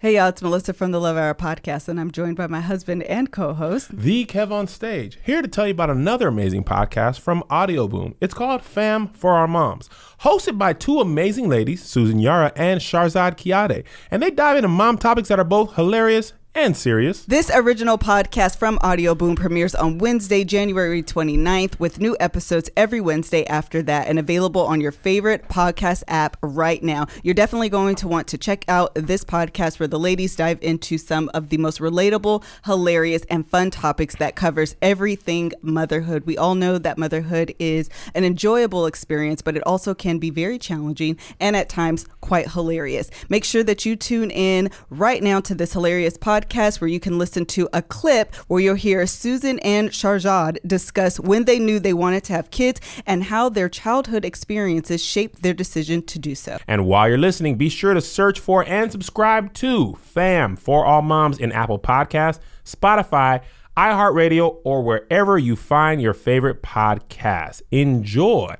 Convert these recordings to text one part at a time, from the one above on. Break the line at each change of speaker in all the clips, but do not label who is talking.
Hey, y'all, it's Melissa from the Love Hour podcast, and I'm joined by my husband and co host,
The KevOnStage, here to tell you about another amazing podcast from Audioboom. It's called Fam for All Moms, hosted by two amazing ladies, Susan Yara and Sharzad Kiadeh. And they dive into mom topics that are both hilarious and serious.
This original podcast from Audioboom premieres on Wednesday, January 29th, with new episodes every Wednesday after that and available on your favorite podcast app right now. You're definitely going to want to check out this podcast where the ladies dive into some of the most relatable, hilarious, and fun topics that covers everything motherhood. We all know that motherhood is an enjoyable experience, but it also can be very challenging and at times quite hilarious. Make sure that you tune in right now to this hilarious podcast podcast where you can listen to a clip where you'll hear Susan and Sharzad discuss when they knew they wanted to have kids and how their childhood experiences shaped their decision to do so.
And while you're listening, be sure to search for and subscribe to FAM for All Moms in Apple Podcasts, Spotify, iHeartRadio, or wherever you find your favorite podcast. Enjoy.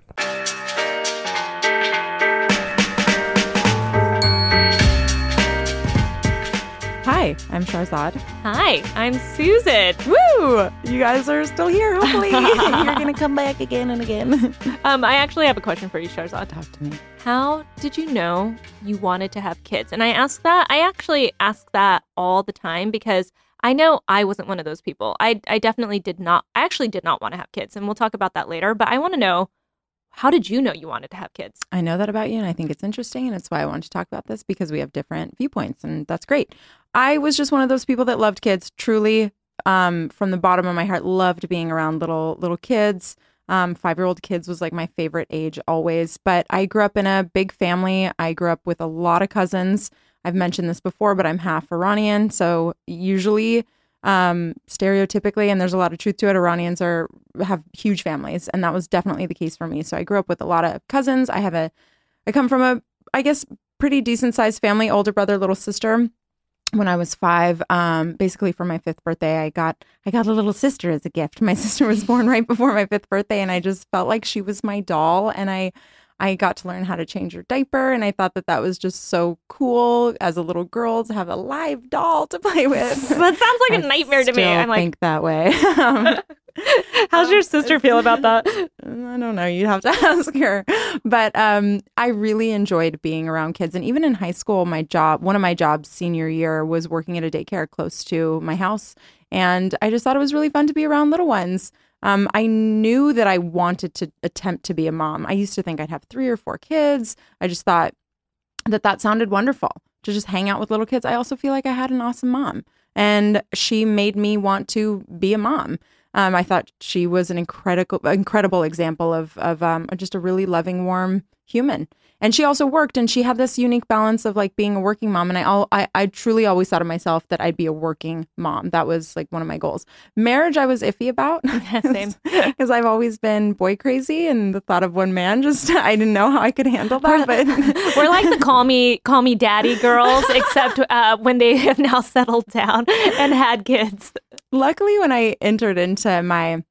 Hi, I'm Sharzad.
Hi, I'm Susan.
Woo! You guys are still here. Hopefully, you're gonna come back again and again.
Um, I actually have a question for you, Sharzad.
Talk to me.
How did you know you wanted to have kids? And I ask that. I actually ask that all the time because I know I wasn't one of those people. I I definitely did not. I actually did not want to have kids, and we'll talk about that later. But I want to know. How did you know you wanted to have kids?
I know that about you, and I think it's interesting, and it's why I wanted to talk about this because we have different viewpoints, and that's great. I was just one of those people that loved kids, truly, um, from the bottom of my heart, loved being around little little kids. Um, Five year old kids was like my favorite age always. But I grew up in a big family. I grew up with a lot of cousins. I've mentioned this before, but I'm half Iranian, so usually um, stereotypically, and there's a lot of truth to it. Iranians are have huge families, and that was definitely the case for me. So I grew up with a lot of cousins. I have a, I come from a, I guess, pretty decent sized family. Older brother, little sister. When I was five, um, basically for my fifth birthday, I got I got a little sister as a gift. My sister was born right before my fifth birthday, and I just felt like she was my doll, and I I got to learn how to change her diaper, and I thought that that was just so cool as a little girl to have a live doll to play with.
that sounds like a nightmare to me. I'm like,
think that way. Um,
how's your sister feel about that?
I don't know. You'd have to ask her. But um, I really enjoyed being around kids. And even in high school, my job, one of my jobs senior year was working at a daycare close to my house. And I just thought it was really fun to be around little ones. Um, I knew that I wanted to attempt to be a mom. I used to think I'd have three or four kids. I just thought that that sounded wonderful to just hang out with little kids. I also feel like I had an awesome mom, and she made me want to be a mom. Um, I thought she was an incredible, incredible example of of um, just a really loving, warm human. And she also worked, and she had this unique balance of like being a working mom. And I, all, I, I truly always thought of myself that I'd be a working mom. That was like one of my goals. Marriage, I was iffy about.
Same.
because I've always been boy crazy, and the thought of one man just I didn't know how I could handle that. But
We're like the call me call me daddy girls, except uh, when they have now settled down and had kids.
luckily, when I entered into my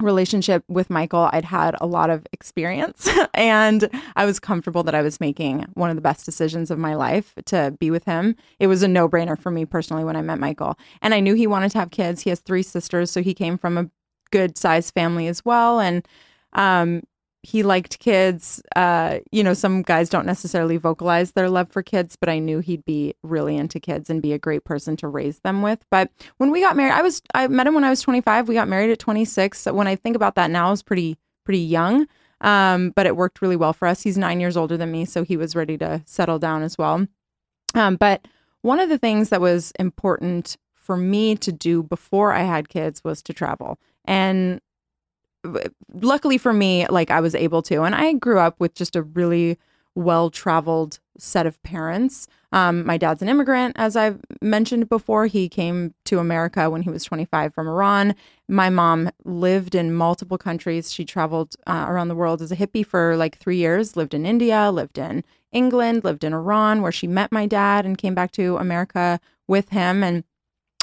relationship with Michael, I'd had a lot of experience and I was comfortable that I was making one of the best decisions of my life to be with him. It was a no brainer for me personally when I met Michael. And I knew he wanted to have kids. He has three sisters, so he came from a good sized family as well. And um, he liked kids. Uh, you know, some guys don't necessarily vocalize their love for kids, but I knew he'd be really into kids and be a great person to raise them with. But when we got married, I was I met him when I was 25. We got married at 26. So when I think about that now, I was pretty pretty young. Um, but it worked really well for us. He's nine years older than me, so he was ready to settle down as well. Um, but one of the things that was important for me to do before I had kids was to travel. And luckily for me, like I was able to. And I grew up with just a really well traveled set of parents. Um, my dad's an immigrant, as I've mentioned before. He came to America when he was 25 from Iran. My mom lived in multiple countries. She traveled uh, around the world as a hippie for like three years, lived in India, lived in England, lived in Iran, where she met my dad and came back to America with him. And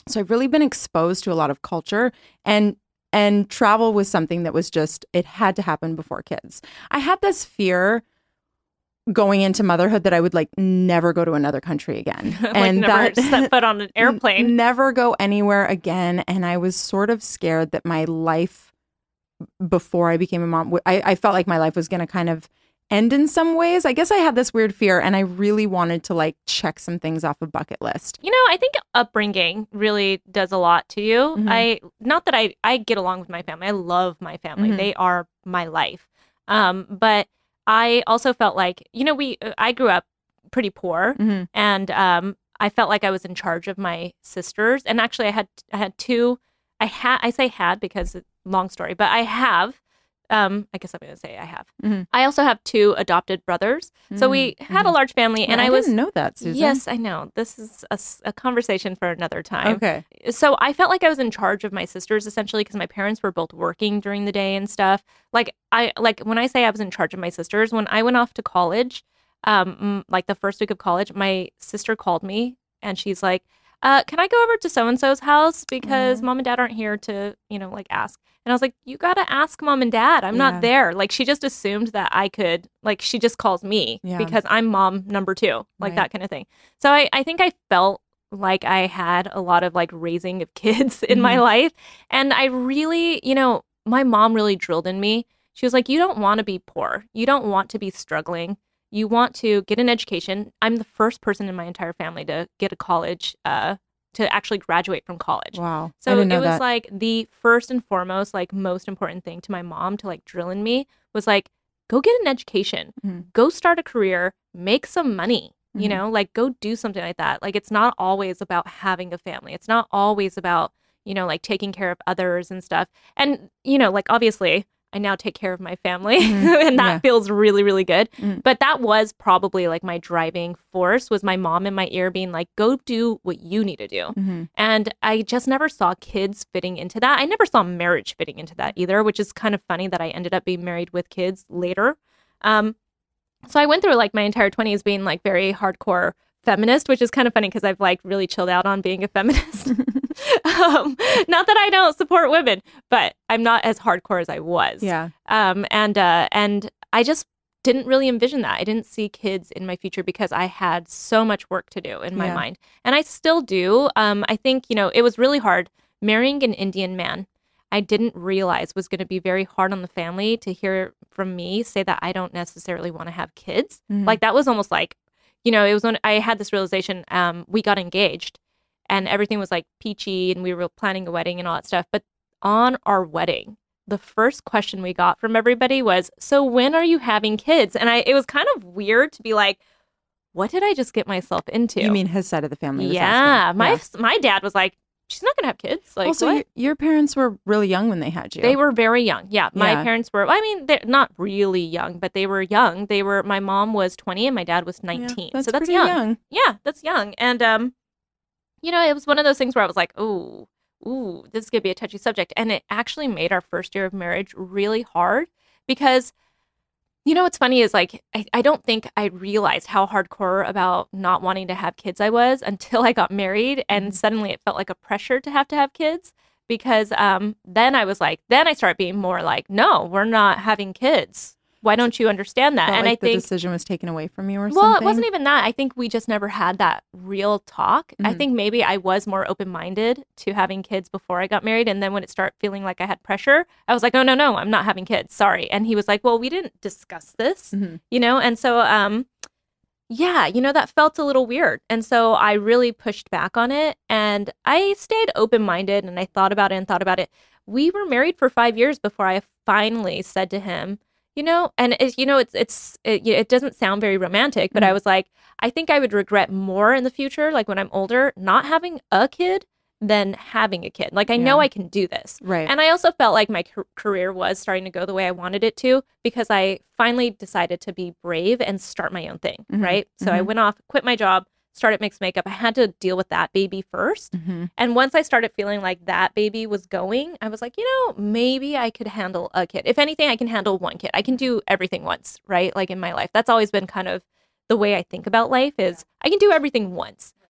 so I've really been exposed to a lot of culture and and travel was something that was just it had to happen before kids. I had this fear going into motherhood that I would like never go to another country again.
like
and
never
that
set foot on an airplane.
never go anywhere again. And I was sort of scared that my life before I became a mom—I felt like my life was going to kind of end in some ways. I guess I had this weird fear and I really wanted to like check some things off a bucket list.
You know, I think upbringing really does a lot to you.
Mhm.
I not that I I get along with my family. I love my family.
Mhm.
They are my life. Um, but I also felt like you know we I grew up pretty poor,
Mhm.
and um, I felt like I was in charge of my sisters. And actually, I had I had two. I had I say had because long story, but I have. Um, I guess I'm going to say I have.
Mhm.
I also have two adopted brothers, so we had a large family, and
I,
I was
didn't know that, Susan.
Yes, I know. This is a conversation for another time.
Okay.
So I felt like I was in charge of my sisters essentially because my parents were both working during the day and stuff. Like I like when I say I was in charge of my sisters, when I went off to college, um, like the first week of college, my sister called me and she's like, uh, "Can I go over to so and so's house because
Aw.
mom and dad aren't here to, you know, like ask." And I was like, "You gotta ask mom and dad. I'm
Yeah.
not there." Like she just assumed that I could. Like she just calls me
Yeah.
because I'm mom number two, like
Right.
that kind of thing. So I, I think I felt like I had a lot of like raising of kids in my
Mhm.
life. And I really, you know, my mom really drilled in me. She was like, You don't want to be poor. You don't want to be struggling. You want to get an education. I'm the first person in my entire family to get a college, uh, to actually graduate from college.
Wow. I
So it was
that.
like the first and foremost, like most important thing to my mom to like drill in me was like, go get an education,
Mhm.
go start a career, make some money, you
Mhm.
know, like go do something like that. Like it's not always about having a family. It's not always about, you know, like taking care of others and stuff. And, you know, like obviously I now take care of my family
Mhm.
and that
Yeah.
feels really, really good.
Mhm.
But that was probably like my driving force was my mom in my ear being like, go do what you need to do.
Mhm.
And I just never saw kids fitting into that. I never saw marriage fitting into that either, which is kind of funny that I ended up being married with kids later. Um, so I went through like my entire 20s being like very hardcore feminist, which is kind of funny because I've like really chilled out on being a feminist. um, not that I don't support women, but I'm not as hardcore as I was.
Yeah.
Um, and uh, and I just didn't really envision that. I didn't see kids in my future because I had so much work to do in my
Yeah.
mind, and I still do. Um, I think you know it was really hard marrying an Indian man. I didn't realize was going to be very hard on the family to hear from me say that I don't necessarily want to have kids.
Mhm.
Like that was almost like, you know, it was when I had this realization. Um, we got engaged, and everything was like peachy, and we were planning a wedding and all that stuff. But on our wedding, the first question we got from everybody was, "So when are you having kids?" And I, it was kind of weird to be like, "What did I just get myself into?"
You mean his side of the family? was
yeah,
asking.
my
Yeah.
my dad was like, "She's not gonna have kids." Like,
also,
what?
your, your parents were really young when they had you.
They were very young. Yeah, my
Yeah.
parents were. I mean, they're not really young, but they were young. They were. My mom was twenty and my dad was
Yeah,
nineteen.
that's
so that's young.
young.
Yeah, that's young. And um, you know, it was one of those things where I was like, "Ooh, ooh, this is gonna be a touchy subject," and it actually made our first year of marriage really hard because. You know what's funny is like I, I don't think I realized how hardcore about not wanting to have kids I was until I got married and
Mhm.
suddenly it felt like a pressure to have to have kids because um then I was like then I started being more like no we're not having kids why don't you understand that and
like
I think
the decision was taken away from you or
well,
something.
it wasn't even that. I think we just never had that real talk. I
Mhm.
think maybe I was more open minded to having kids before I got married. And then when it started feeling like I had pressure, I was like, oh, no, no, I'm not having kids. Sorry. And he was like, well, we didn't discuss this,
Mhm.
you know? And so, um, yeah, you know, that felt a little weird. And so I really pushed back on it and I stayed open minded and I thought about it and thought about it. We were married for five years before I finally said to him, you know, and it's, you know, it's, it's, it, it doesn't sound very romantic, but I
Mhm.
was like, I think I would regret more in the future, like when I'm older, not having a kid than having a kid. Like, I know I can do this.
right.
And I also felt like my car- career was starting to go the way I wanted it to because I finally decided to be brave and start my own thing,
Mhm.
right? So I
Mhm.
went off, quit my job, started mixed makeup. I had to deal with that baby first.
Mhm.
And once I started feeling like that baby was going, I was like, you know, maybe I could handle a kid. If anything, I can handle one kid. I can do everything once, right? Like in my life. That's always been kind of the way I think about life is I can do everything once.